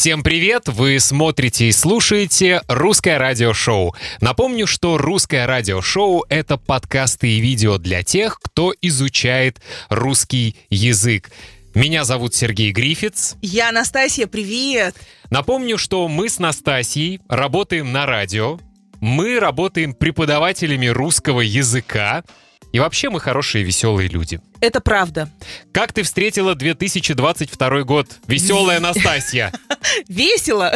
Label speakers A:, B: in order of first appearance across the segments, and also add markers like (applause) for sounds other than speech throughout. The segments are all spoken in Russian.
A: Всем привет! Вы смотрите и слушаете «Русское радиошоу». Напомню, что «Русское радиошоу» — это подкасты и видео для тех, кто изучает русский язык. Меня зовут Сергей Грифиц.
B: Я Настасья, привет!
A: Напомню, что мы с Настасьей работаем на радио. Мы работаем преподавателями русского языка. И вообще мы хорошие веселые люди.
B: Это правда.
A: Как ты встретила 2022 год? Веселая (laughs) Настасья.
B: Весело?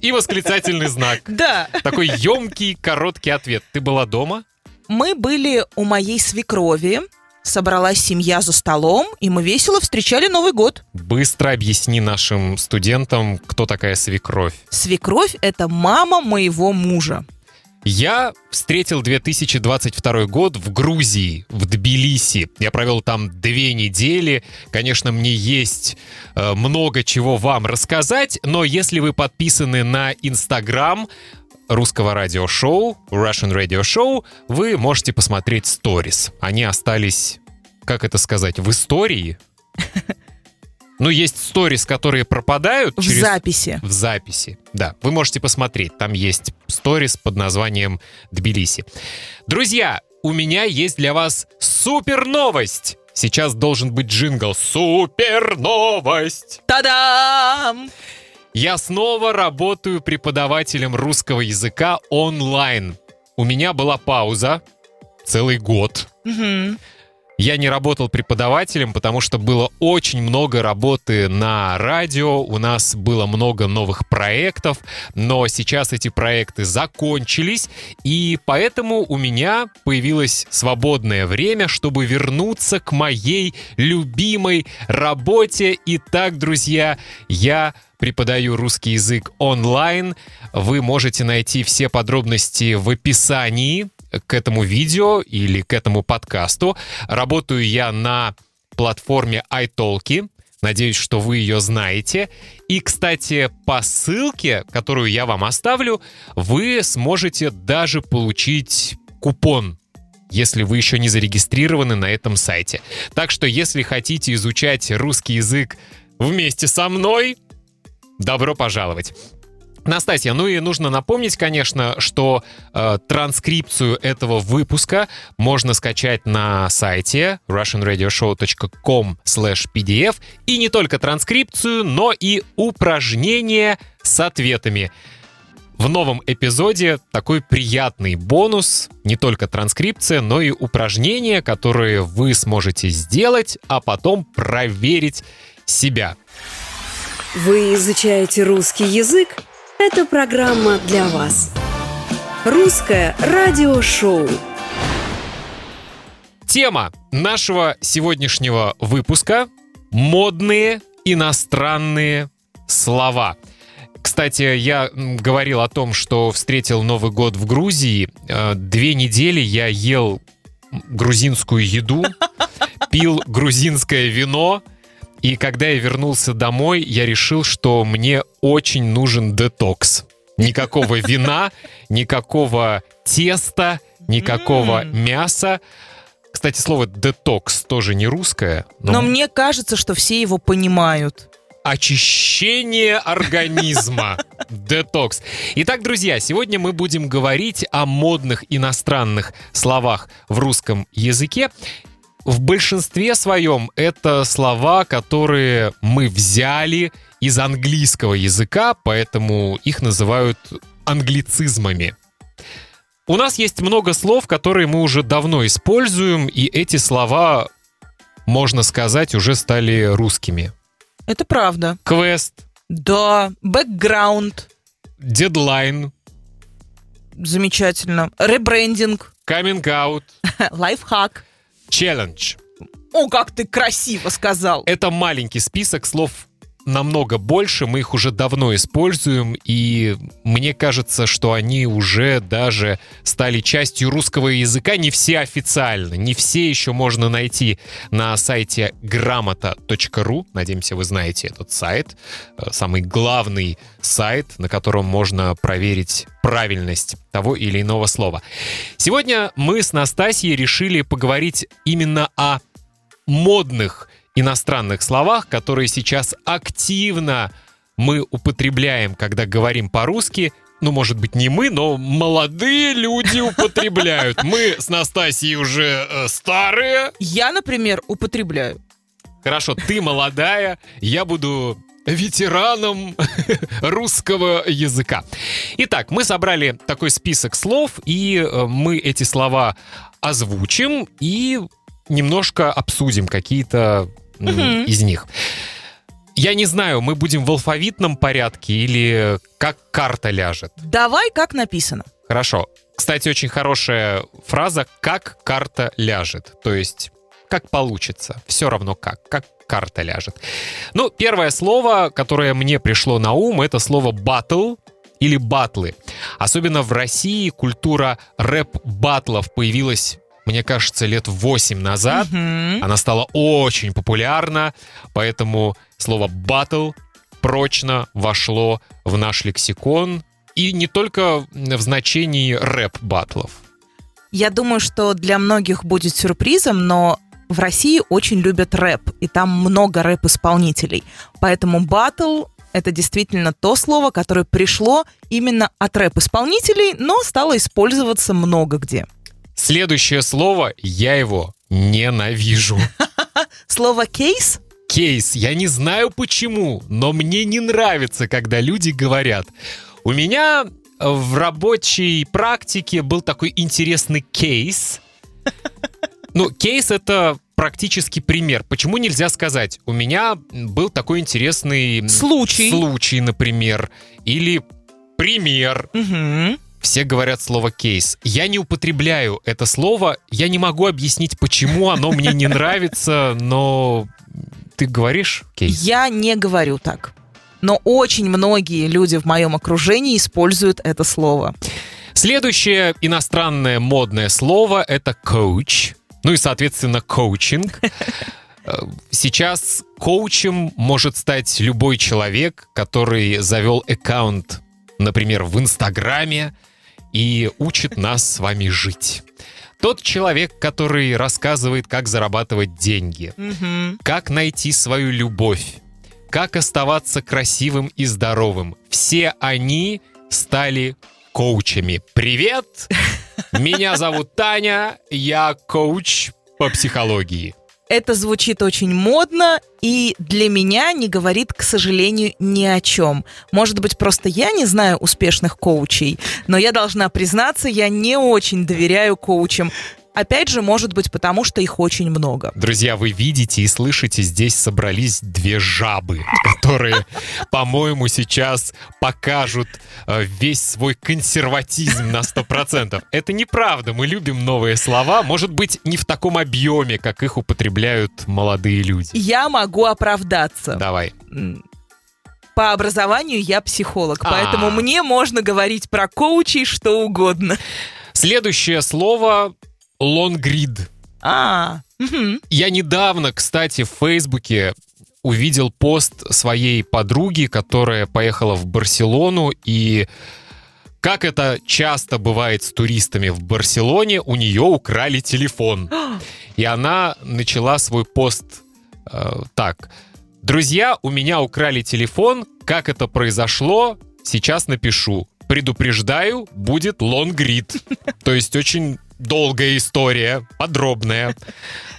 A: И восклицательный знак.
B: Да.
A: Такой емкий, короткий ответ. Ты была дома?
B: Мы были у моей свекрови. Собралась семья за столом, и мы весело встречали Новый год.
A: Быстро объясни нашим студентам, кто такая свекровь.
B: Свекровь — это мама моего мужа.
A: Я встретил 2022 год в Грузии, в Тбилиси. Я провел там две недели. Конечно, мне есть э, много чего вам рассказать, но если вы подписаны на Инстаграм русского радиошоу, Russian Radio Show, вы можете посмотреть сторис. Они остались, как это сказать, в истории. (laughs) Ну, есть сторис, которые пропадают.
B: В
A: через-
B: записи.
A: В записи, да. Вы можете посмотреть. Там есть сторис под названием Тбилиси. Друзья, у меня есть для вас супер новость. Сейчас должен быть джингл. Супер новость!
B: Та-дам!
A: Я снова работаю преподавателем русского языка онлайн. У меня была пауза целый год.
B: Мгм.
A: Я не работал преподавателем, потому что было очень много работы на радио, у нас было много новых проектов, но сейчас эти проекты закончились, и поэтому у меня появилось свободное время, чтобы вернуться к моей любимой работе. Итак, друзья, я преподаю русский язык онлайн. Вы можете найти все подробности в описании к этому видео или к этому подкасту. Работаю я на платформе iTalki. Надеюсь, что вы ее знаете. И, кстати, по ссылке, которую я вам оставлю, вы сможете даже получить купон если вы еще не зарегистрированы на этом сайте. Так что, если хотите изучать русский язык вместе со мной, добро пожаловать. Настасья, ну и нужно напомнить, конечно, что э, транскрипцию этого выпуска можно скачать на сайте russianradioshow.com pdf и не только транскрипцию, но и упражнения с ответами. В новом эпизоде такой приятный бонус, не только транскрипция, но и упражнения, которые вы сможете сделать, а потом проверить себя.
C: Вы изучаете русский язык? Это программа для вас. Русское радиошоу.
A: Тема нашего сегодняшнего выпуска — модные иностранные слова. Кстати, я говорил о том, что встретил Новый год в Грузии. Э, Две недели я ел грузинскую еду, (laughs) пил грузинское вино, и когда я вернулся домой, я решил, что мне очень нужен детокс. Никакого (laughs) вина, никакого теста, никакого мяса. Кстати, слово детокс тоже не русское, но,
B: Но мне кажется, что все его понимают.
A: очищение организма. (laughs) Детокс. Итак, друзья, сегодня мы будем говорить о модных иностранных словах в русском языке. В большинстве своем это слова, которые мы взяли из английского языка, поэтому их называют англицизмами. У нас есть много слов, которые мы уже давно используем, и эти слова, можно сказать, уже стали русскими.
B: Это правда.
A: Квест,
B: Да, бэкграунд.
A: дедлайн,
B: Замечательно. Ребрендинг.
A: каминг аут, (laughs)
B: Лайфхак.
A: Челлендж.
B: О, как ты красиво сказал.
A: Это маленький список слов намного больше, мы их уже давно используем, и мне кажется, что они уже даже стали частью русского языка, не все официально, не все еще можно найти на сайте грамота.ру, надеемся, вы знаете этот сайт, э, самый главный сайт, на котором можно проверить правильность того или иного слова. Сегодня мы с Настасьей решили поговорить именно о модных иностранных словах, которые сейчас активно мы употребляем, когда говорим по-русски, ну, может быть, не мы, но молодые люди употребляют. Мы с Настасьей уже э, старые.
B: Я, например, употребляю.
A: Хорошо, ты молодая, я буду ветераном (laughs) русского языка. Итак, мы собрали такой список слов, и э, мы эти слова озвучим и немножко обсудим какие-то из них. Я не знаю, мы будем в алфавитном порядке или как карта ляжет.
B: Давай, как написано.
A: Хорошо. Кстати, очень хорошая фраза «как карта ляжет». То есть как получится. Все равно как. Как карта ляжет. Ну, первое слово, которое мне пришло на ум, это слово «батл» или «батлы». Особенно в России культура рэп-батлов появилась мне кажется, лет 8 назад.
B: Мгм.
A: Она стала очень популярна, поэтому слово «батл» прочно вошло в наш лексикон. И не только в значении рэп-батлов.
B: Я думаю, что для многих будет сюрпризом, но в России очень любят рэп, и там много рэп-исполнителей. Поэтому батл — это действительно то слово, которое пришло именно от рэп-исполнителей, но стало использоваться много где.
A: Следующее слово, я его ненавижу. (laughs)
B: Слово «кейс»
A: Кейс, я не знаю почему, но мне не нравится, когда люди говорят. У меня в рабочей практике был такой интересный кейс. (laughs) Ну, кейс это практически пример. Почему нельзя сказать? У меня был такой интересный
B: Случай.
A: случай, например, или пример.
B: Мгм.
A: Все говорят слово кейс. Я не употребляю это слово. Я не могу объяснить, почему оно мне не нравится, но ты говоришь кейс.
B: Я не говорю так. Но очень многие люди в моем окружении используют это слово.
A: Следующее иностранное модное слово это коуч. Ну и, соответственно, коучинг. (laughs) Э, Сейчас коучем может стать любой человек, который завел аккаунт, например, в Инстаграме и учит нас с вами жить. Тот человек, который рассказывает, как зарабатывать деньги,
B: Мгм.
A: как найти свою любовь, как оставаться красивым и здоровым. Все они стали коучами. Привет! (laughs) Меня зовут Таня, я коуч по психологии.
B: Это звучит очень модно и для меня не говорит, к сожалению, ни о чем. Может быть, просто я не знаю успешных коучей, но я должна признаться, я не очень доверяю коучам. Опять же, может быть, потому что их очень много.
A: Друзья, вы видите и слышите, здесь собрались две жабы, (laughs) которые, по-моему, сейчас покажут э, весь свой консерватизм на 100%. Это неправда, мы любим новые слова, может быть, не в таком объеме, как их употребляют молодые люди.
B: Я могу оправдаться.
A: Давай.
B: По образованию я психолог,
A: А.
B: поэтому мне можно говорить про коучей что угодно.
A: Следующее слово — лонгрид.
B: А.
A: Я недавно, кстати, в Фейсбуке увидел пост своей подруги, которая поехала в Барселону, и как это часто бывает с туристами в Барселоне, у нее украли телефон. И она начала свой пост э, так. Друзья, у меня украли телефон. Как это произошло, сейчас напишу. Предупреждаю, будет лонгрид. (laughs) То есть очень долгая история, подробная.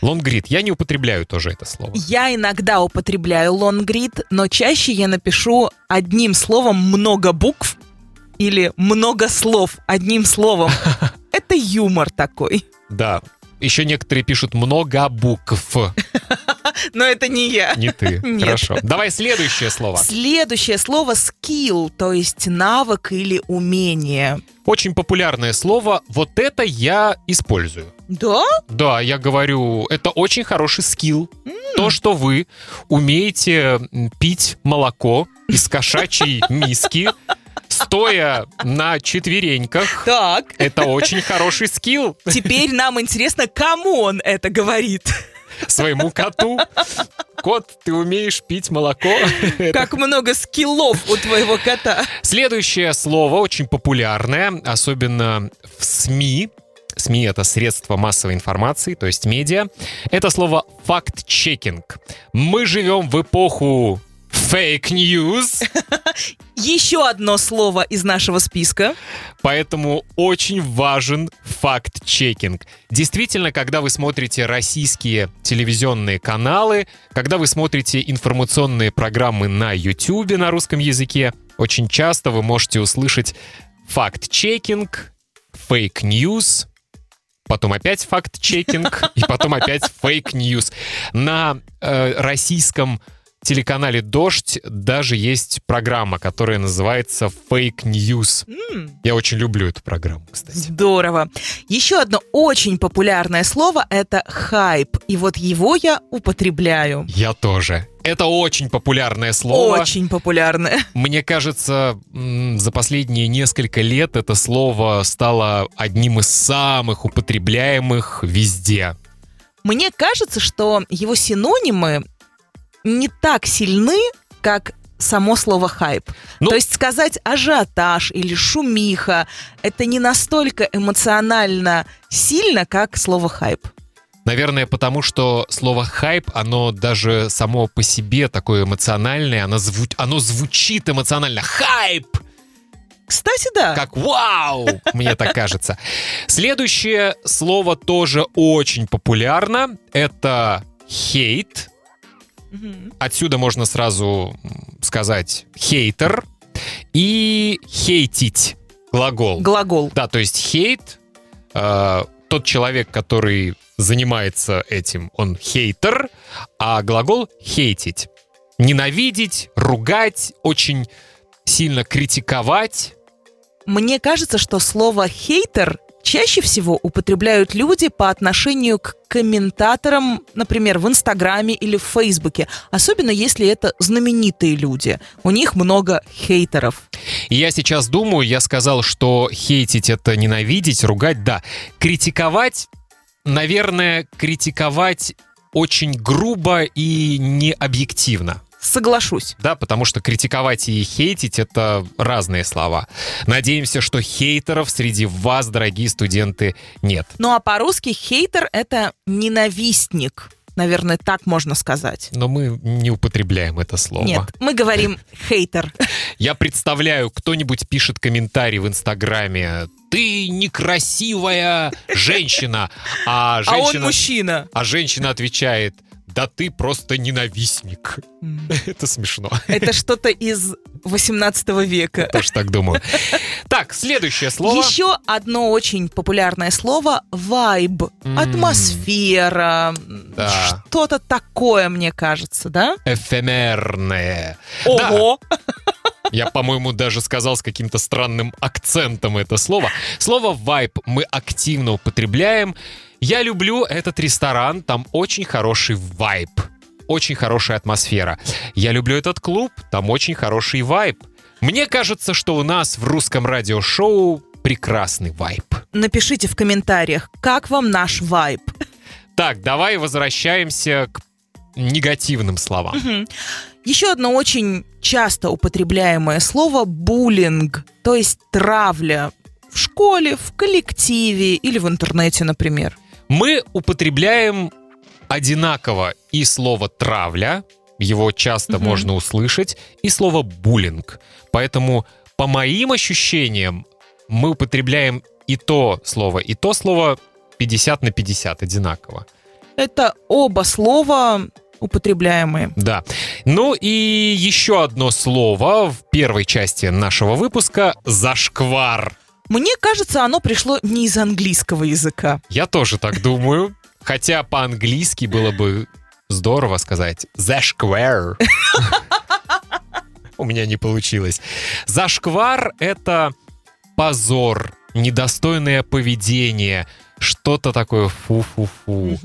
A: Лонгрид. Я не употребляю тоже это слово.
B: Я иногда употребляю лонгрид, но чаще я напишу одним словом много букв или много слов одним словом. (laughs) Это юмор такой.
A: Да. Еще некоторые пишут много букв. (laughs)
B: Но это не я.
A: Не ты. (laughs)
B: Нет.
A: Хорошо. Давай следующее слово.
B: Следующее слово skill, то есть навык или умение.
A: Очень популярное слово. Вот это я использую.
B: Да?
A: Да, я говорю, это очень хороший скилл. То, что вы умеете пить молоко из кошачьей (laughs) миски, стоя на четвереньках,
B: Так.
A: это очень хороший скилл
B: Теперь нам интересно, кому он это говорит.
A: Своему коту. Кот, ты умеешь пить молоко? (laughs)
B: Как много скиллов у твоего кота.
A: Следующее слово очень популярное, особенно в СМИ. СМИ — это средства массовой информации, то есть медиа. Это слово «факт-чекинг». Мы живем в эпоху Fake news. (laughs)
B: Еще одно слово из нашего списка.
A: Поэтому очень важен факт-чекинг. Действительно, когда вы смотрите российские телевизионные каналы, когда вы смотрите информационные программы на YouTube на русском языке, очень часто вы можете услышать факт-чекинг, fake news, потом опять факт-чекинг и потом опять (laughs) fake news. На э, российском телеканале «Дождь» даже есть программа, которая называется «Fake News».
B: М,
A: Я очень люблю эту программу, кстати.
B: Здорово. Еще одно очень популярное слово — это хайп. И вот его я употребляю.
A: Я тоже. Это очень популярное слово.
B: Очень популярное.
A: Мне кажется, за последние несколько лет это слово стало одним из самых употребляемых везде.
B: Мне кажется, что его синонимы не так сильны, как само слово хайп.
A: Ну-
B: То есть сказать ажиотаж или шумиха это не настолько эмоционально сильно, как слово хайп.
A: Наверное, потому что слово хайп, оно даже само по себе такое эмоциональное, оно, зву- оно звучит эмоционально. Хайп!
B: Кстати, да.
A: Как вау! Мне так кажется. Следующее слово тоже очень популярно. Это хейт. Отсюда можно сразу сказать хейтер и хейтить глагол.
B: Глагол.
A: Да, то есть хейт, э, тот человек, который занимается этим, он хейтер, а глагол хейтить. Ненавидеть, ругать, очень сильно критиковать.
B: Мне кажется, что слово хейтер чаще всего употребляют люди по отношению к комментаторам, например, в Инстаграме или в Фейсбуке. Особенно если это знаменитые люди. У них много хейтеров.
A: Я сейчас думаю, я сказал, что хейтить это ненавидеть, ругать, да. Критиковать, наверное, критиковать очень грубо и необъективно.
B: Соглашусь.
A: Да, потому что критиковать и хейтить — это разные слова. Надеемся, что хейтеров среди вас, дорогие студенты, нет.
B: Ну а по-русски хейтер — это ненавистник. Наверное, так можно сказать.
A: Но мы не употребляем это слово.
B: Нет, мы говорим хейтер. (laughs)
A: Я представляю, кто-нибудь пишет комментарий в Инстаграме. Ты некрасивая женщина. А (laughs)
B: А он
A: женщина,
B: мужчина.
A: а женщина отвечает, да ты просто ненавистник. (laughs) Это смешно.
B: Это что-то из 18 века.
A: Тоже так думаю. Так, следующее слово.
B: Еще одно очень популярное слово — вайб, атмосфера,
A: Да.
B: что-то такое, мне кажется, да?
A: Эфемерное. Да. Я, по-моему, даже сказал с каким-то странным акцентом это слово. Слово «вайб» мы активно употребляем. Я люблю этот ресторан, там очень хороший вайб, очень хорошая атмосфера. Я люблю этот клуб, там очень хороший вайб. Мне кажется, что у нас в русском радиошоу прекрасный вайб.
B: Напишите в комментариях, как вам наш вайб.
A: Так, давай возвращаемся к негативным словам.
B: Мгм. Еще одно очень часто употребляемое слово — буллинг, то есть травля в школе, в коллективе или в интернете, например.
A: Мы употребляем одинаково и слово «травля», его часто
B: Мгм.
A: можно услышать, и слово «буллинг». Поэтому, по моим ощущениям, мы употребляем и то слово, и то слово 50 на 50 одинаково.
B: Это оба слова употребляемые.
A: Да. Ну и еще одно слово в первой части нашего выпуска — «зашквар».
B: Мне кажется, оно пришло не из английского языка.
A: Я тоже так думаю. Хотя по-английски было бы здорово сказать «зашквар». (laughs) У меня не получилось. Зашквар — это позор, недостойное поведение, что-то такое фу-фу-фу.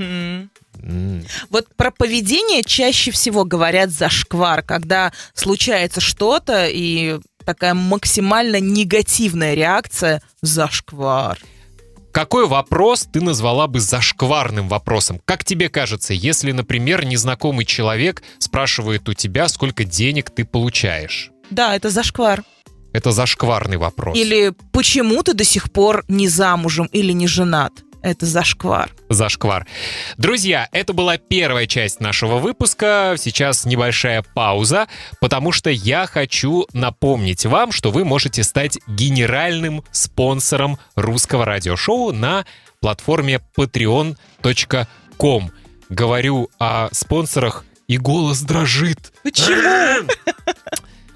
B: Вот про поведение чаще всего говорят зашквар, когда случается что-то и такая максимально негативная реакция зашквар.
A: Какой вопрос ты назвала бы зашкварным вопросом? Как тебе кажется, если, например, незнакомый человек спрашивает у тебя, сколько денег ты получаешь?
B: Да, это зашквар.
A: Это зашкварный вопрос.
B: Или почему ты до сих пор не замужем или не женат? Это зашквар.
A: Зашквар. Друзья, это была первая часть нашего выпуска. Сейчас небольшая пауза, потому что я хочу напомнить вам, что вы можете стать генеральным спонсором русского радиошоу на платформе patreon.com. Говорю о спонсорах, и голос дрожит.
B: Почему?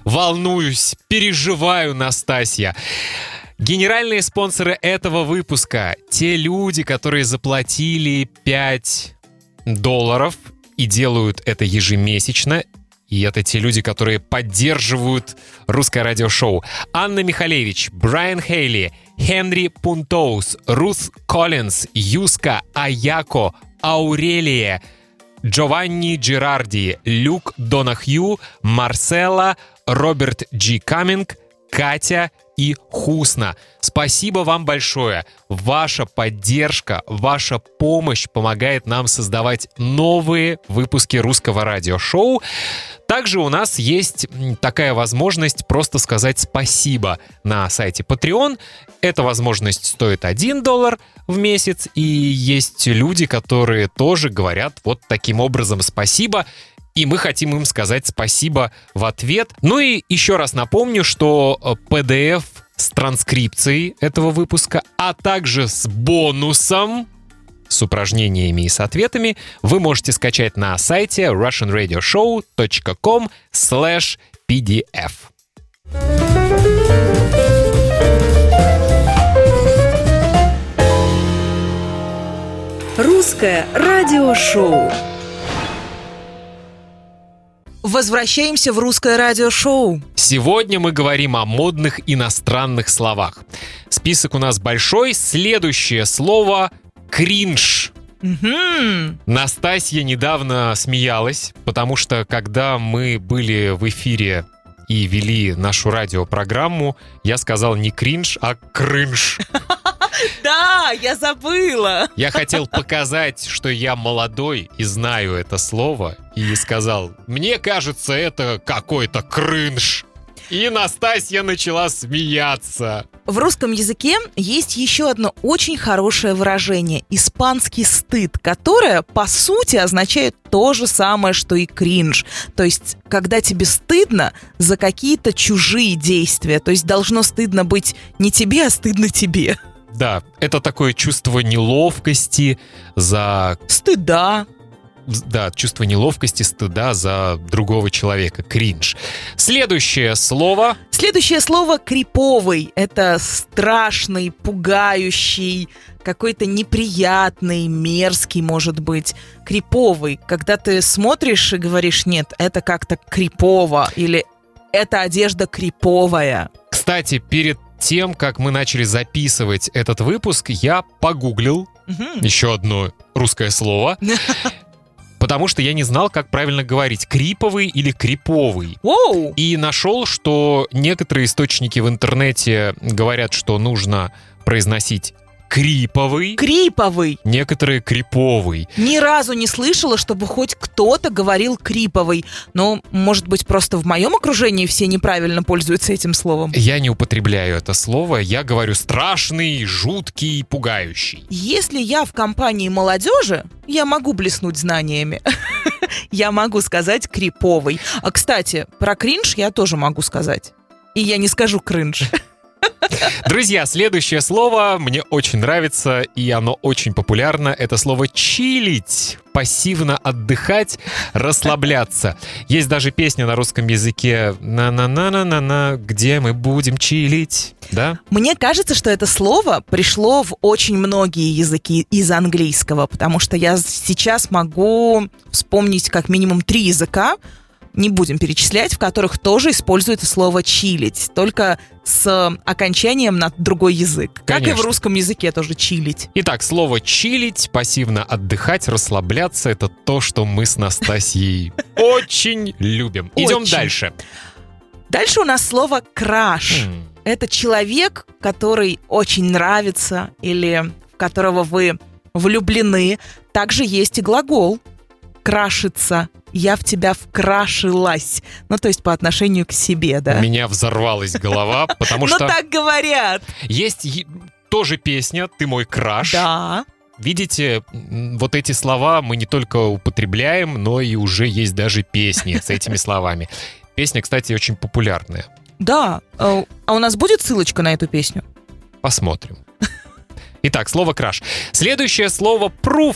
A: Волнуюсь, переживаю, Настасья. Генеральные спонсоры этого выпуска — те люди, которые заплатили 5 долларов и делают это ежемесячно. И это те люди, которые поддерживают русское радиошоу. Анна Михалевич, Брайан Хейли, Хенри Пунтоус, Рус Коллинз, Юска Аяко, Аурелия, Джованни Джерарди, Люк Донахью, Марсела, Роберт Джи Каминг, Катя и Хусна. Спасибо вам большое. Ваша поддержка, ваша помощь помогает нам создавать новые выпуски русского радиошоу. Также у нас есть такая возможность просто сказать спасибо на сайте Patreon. Эта возможность стоит 1 доллар в месяц, и есть люди, которые тоже говорят вот таким образом спасибо и мы хотим им сказать спасибо в ответ. Ну и еще раз напомню, что PDF э, с транскрипцией этого выпуска, а также с бонусом с упражнениями и с ответами вы можете скачать на сайте russianradioshow.com slash pdf.
C: Русское радиошоу.
B: Возвращаемся в русское радиошоу.
A: Сегодня мы говорим о модных иностранных словах. Список у нас большой. Следующее слово — кринж.
B: Мгм.
A: Настасья недавно смеялась, потому что когда мы были в эфире и вели нашу радиопрограмму, я сказал не кринж, а кринж. (laughs)
B: Да, я забыла.
A: Я хотел показать, что я молодой и знаю это слово, и сказал, мне кажется, это какой-то кринж. И Настасья начала смеяться.
B: В русском языке есть еще одно очень хорошее выражение – испанский стыд, которое, по сути, означает то же самое, что и кринж. То есть, когда тебе стыдно за какие-то чужие действия. То есть, должно стыдно быть не тебе, а стыдно тебе.
A: Да, это такое чувство неловкости за...
B: Стыда.
A: Да, чувство неловкости, стыда за другого человека. Кринж. Следующее слово.
B: Следующее слово «криповый». Это страшный, пугающий, какой-то неприятный, мерзкий, может быть. Криповый. Когда ты смотришь и говоришь, нет, это как-то крипово. Или эта одежда криповая.
A: Кстати, перед тем, как мы начали записывать этот выпуск, я погуглил
B: Мгм.
A: еще одно русское слово, (laughs) потому что я не знал, как правильно говорить, криповый или криповый.
B: Воу!
A: И нашел, что некоторые источники в интернете говорят, что нужно произносить криповый,
B: Криповый.
A: некоторые криповый.
B: Ни разу не слышала, чтобы хоть кто-то говорил криповый. Но, может быть, просто в моем окружении все неправильно пользуются этим словом.
A: Я не употребляю это слово, я говорю страшный, жуткий, пугающий.
B: Если я в компании молодежи, я могу блеснуть знаниями. (laughs) Я могу сказать криповый. А, кстати, про кринж я тоже могу сказать. И я не скажу кринж. (laughs) (laughs)
A: Друзья, следующее слово мне очень нравится, и оно очень популярно. Это слово «чилить». Пассивно отдыхать, расслабляться. (laughs) Есть даже песня на русском языке «На-на-на-на-на-на», где мы будем чилить. Да?
B: Мне кажется, что это слово пришло в очень многие языки из английского, потому что я сейчас могу вспомнить как минимум три языка, не будем перечислять, в которых тоже используется слово «чилить», только с окончанием на другой язык. Как и в
A: Конечно.
B: русском языке тоже «чилить».
A: Итак, слово «чилить», пассивно отдыхать, расслабляться — это то, что мы с Настасьей (laughs) очень любим. Идем
B: Очень.
A: дальше.
B: Дальше у нас слово «краш».
A: М,
B: Это человек, который очень нравится или в которого вы влюблены. Также есть и глагол «крашиться». Я в тебя вкрашилась. Ну, то есть по отношению к себе,
A: У
B: да?
A: меня взорвалась голова, потому (laughs)
B: Ну,
A: что
B: так говорят.
A: есть тоже песня «Ты мой краш».
B: Да.
A: видите, вот эти слова мы не только употребляем, но и уже есть даже песни с этими словами. Песня, кстати, очень популярная.
B: Да. А у нас будет ссылочка на эту песню?
A: Посмотрим. Итак, слово краш. Следующее слово proof.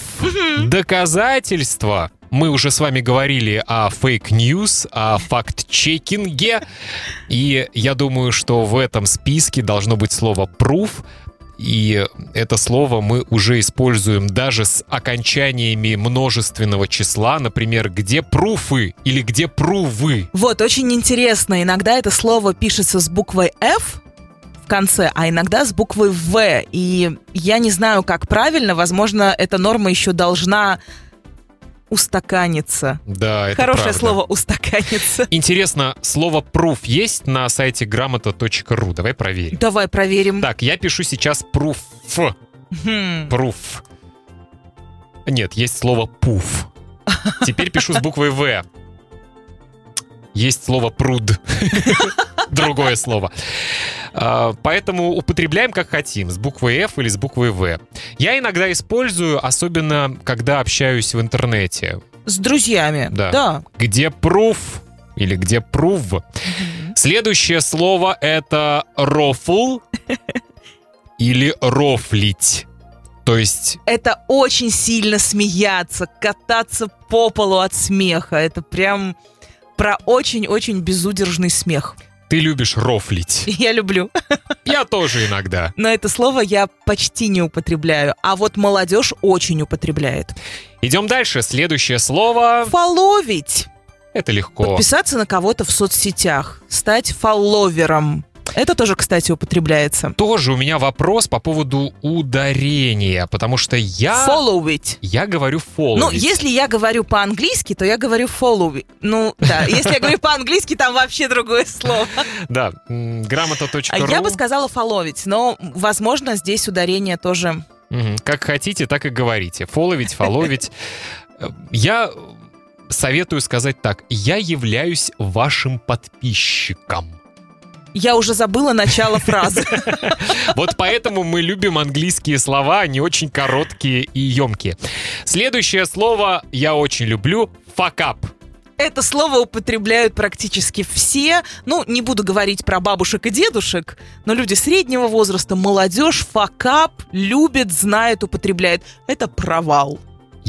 A: Доказательство. Мы уже с вами говорили о fake news, о факт-чекинге. И я думаю, что в этом списке должно быть слово proof. И это слово мы уже используем даже с окончаниями множественного числа. Например, где пруфы или где прувы.
B: Вот, очень интересно. Иногда это слово пишется с буквой F в конце, а иногда с буквой В. И я не знаю, как правильно. Возможно, эта норма еще должна устаканиться.
A: Да, это
B: Хорошее
A: правда.
B: слово устаканиться.
A: Интересно, слово proof есть на сайте грамота.ру? Давай проверим.
B: Давай проверим.
A: Так, я пишу сейчас proof.
B: Хм.
A: Proof. Нет, есть слово пуф. Теперь пишу с буквой В. Есть слово пруд. (laughs) Другое слово. А, Поэтому употребляем как хотим, с буквой F или с буквой В. Я иногда использую, особенно когда общаюсь в интернете.
B: С друзьями.
A: Да.
B: Да.
A: Где пруф или где прув. Следующее слово это рофл (laughs) или рофлить. То есть
B: Это очень сильно смеяться, кататься по полу от смеха. Это прям про очень-очень безудержный смех.
A: ты любишь рофлить. (laughs)
B: Я люблю.
A: Я тоже иногда.
B: Но это слово я почти не употребляю. А вот молодежь очень употребляет.
A: Идем дальше. Следующее слово
B: Фоловить.
A: это легко.
B: Подписаться на кого-то в соцсетях. Стать фолловером. Это тоже, кстати, употребляется.
A: Тоже у меня вопрос по поводу ударения, потому что я
B: Фолловить.
A: я говорю follow.
B: Ну, если я говорю по-английски, то я говорю follow. Ну, да, (laughs) если я говорю по-английски, там вообще другое слово.
A: да, грамота.ру.
B: А Я бы сказала фоловить, но, возможно, здесь ударение тоже...
A: Как хотите, так и говорите. Фоловить, фоловить. (laughs) Я советую сказать так. Я являюсь вашим подписчиком.
B: Я уже забыла начало фразы. (laughs)
A: Вот поэтому мы любим английские слова, они очень короткие и емкие. Следующее слово я очень люблю — факап.
B: Это слово употребляют практически все. Ну, не буду говорить про бабушек и дедушек, но люди среднего возраста, молодежь, факап, любят, знают, употребляют. Это провал.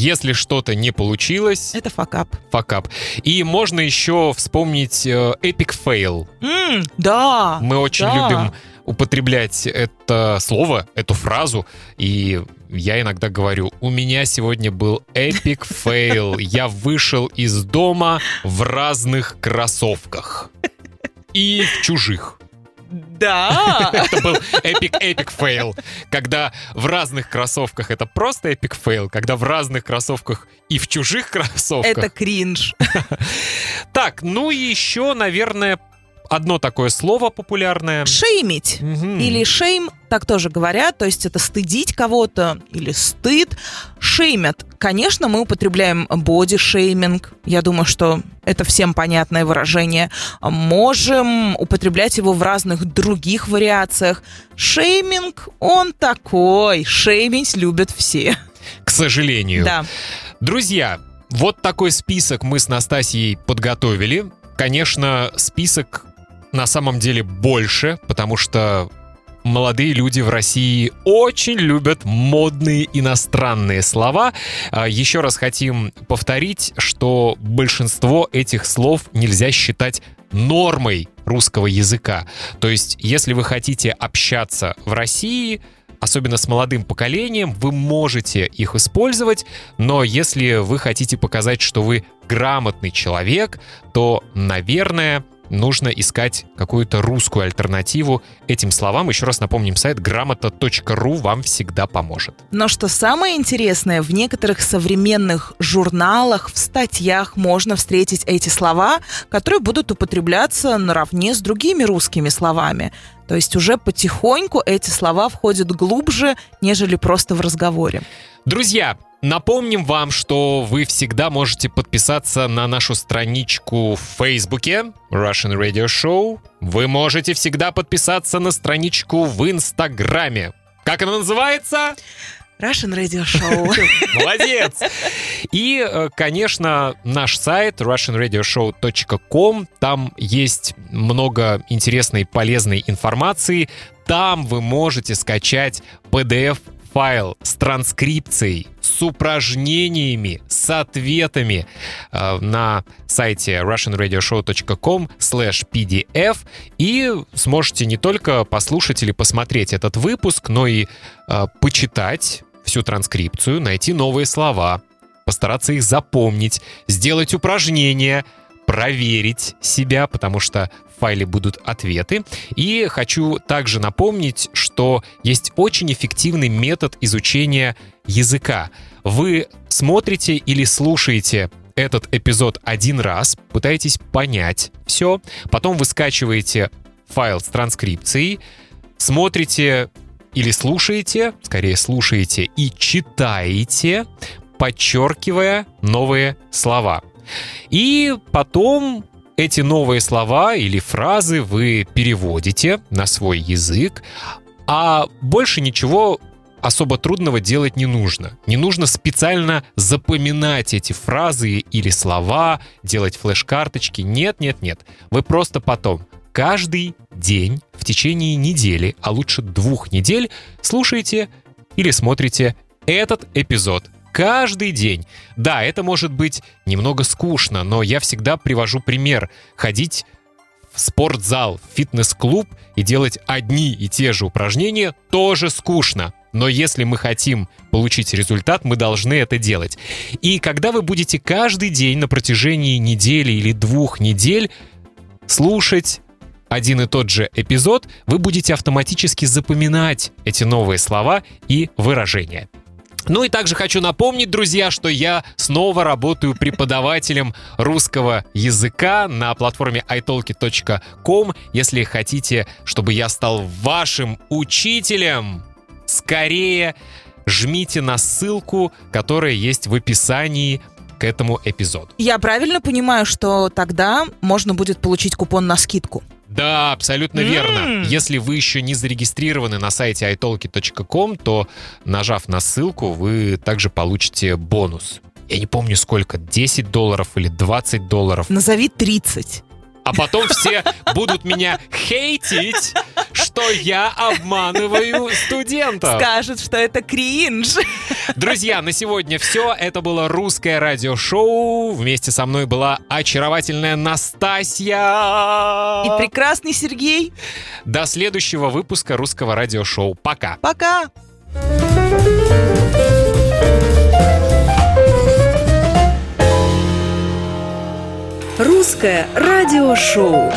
A: Если что-то не получилось,
B: Это факап.
A: факап. И можно еще вспомнить э, epic fail.
B: М, да.
A: Мы очень
B: да.
A: любим употреблять это слово, эту фразу, и я иногда говорю, у меня сегодня был epic fail, я вышел из дома в разных кроссовках. И в чужих.
B: Да. (laughs)
A: Это был epic-epic fail. Когда в разных кроссовках это просто epic fail, когда в разных кроссовках и в чужих (laughs) кроссовках.
B: Это кринж. (laughs)
A: Так, ну и еще, наверное, одно такое слово популярное.
B: Шеймить.
A: Мгм.
B: Или шейм, так тоже говорят, то есть это стыдить кого-то или стыд. Шеймят. Конечно, мы употребляем боди-шейминг. Я думаю, что это всем понятное выражение. Можем употреблять его в разных других вариациях. Шейминг, он такой. Шеймить любят все.
A: К сожалению.
B: Да.
A: Друзья, вот такой список мы с Настасьей подготовили. Конечно, список на самом деле больше, потому что молодые люди в России очень любят модные иностранные слова. А, Еще раз хотим повторить, что большинство этих слов нельзя считать нормой русского языка. То есть, если вы хотите общаться в России, особенно с молодым поколением, вы можете их использовать, но если вы хотите показать, что вы грамотный человек, то, наверное, нужно искать какую-то русскую альтернативу этим словам. Еще раз напомним, сайт грамота.ру вам всегда поможет.
B: Но что самое интересное, в некоторых современных журналах, в статьях можно встретить эти слова, которые будут употребляться наравне с другими русскими словами. То есть уже потихоньку эти слова входят глубже, нежели просто в разговоре.
A: Друзья, напомним вам, что вы всегда можете подписаться на нашу страничку в Фейсбуке Russian Radio Show. Вы можете всегда подписаться на страничку в Инстаграме. Как она называется?
B: Russian Radio Show. (laughs)
A: Молодец! И, э, конечно, наш сайт russianradioshow.com. Там есть много интересной, полезной информации. Там вы можете скачать PDF файл с транскрипцией, с упражнениями, с ответами э, на сайте russianradioshow.com slash pdf. И сможете не только послушать или посмотреть этот выпуск, но и э, почитать всю транскрипцию, найти новые слова, постараться их запомнить, сделать упражнения, проверить себя, потому что в файле будут ответы. И хочу также напомнить, что есть очень эффективный метод изучения языка. Вы смотрите или слушаете этот эпизод один раз, пытаетесь понять все, потом вы скачиваете файл с транскрипцией, смотрите или слушаете, скорее слушаете и читаете, подчеркивая новые слова. И потом эти новые слова или фразы вы переводите на свой язык, а больше ничего особо трудного делать не нужно. Не нужно специально запоминать эти фразы или слова, делать флеш-карточки. Нет, нет, нет. Вы просто потом каждый день в течение недели, а лучше двух недель, слушаете или смотрите этот эпизод каждый день. Да, это может быть немного скучно, но я всегда привожу пример. Ходить в спортзал, в фитнес-клуб и делать одни и те же упражнения тоже скучно. Но если мы хотим получить результат, мы должны это делать. И когда вы будете каждый день на протяжении недели или двух недель слушать один и тот же эпизод, вы будете автоматически запоминать эти новые слова и выражения. Ну и также хочу напомнить, друзья, что я снова работаю преподавателем русского языка на платформе italki.com. Если хотите, чтобы я стал вашим учителем, скорее жмите на ссылку, которая есть в описании к этому эпизоду.
B: Я правильно понимаю, что тогда можно будет получить купон на скидку?
A: Да, абсолютно верно. Если вы еще не зарегистрированы на сайте italki.com, то, нажав на ссылку, вы также получите бонус. Я не помню сколько, 10 долларов или 20 долларов.
B: Назови 30.
A: А потом все будут меня хейтить, что я обманываю студентов.
B: Скажут, что это кринж.
A: Друзья, на сегодня все. Это было русское радиошоу. Вместе со мной была очаровательная Настасья.
B: И прекрасный Сергей.
A: До следующего выпуска русского радиошоу. Пока.
B: Пока.
C: Русское радиошоу.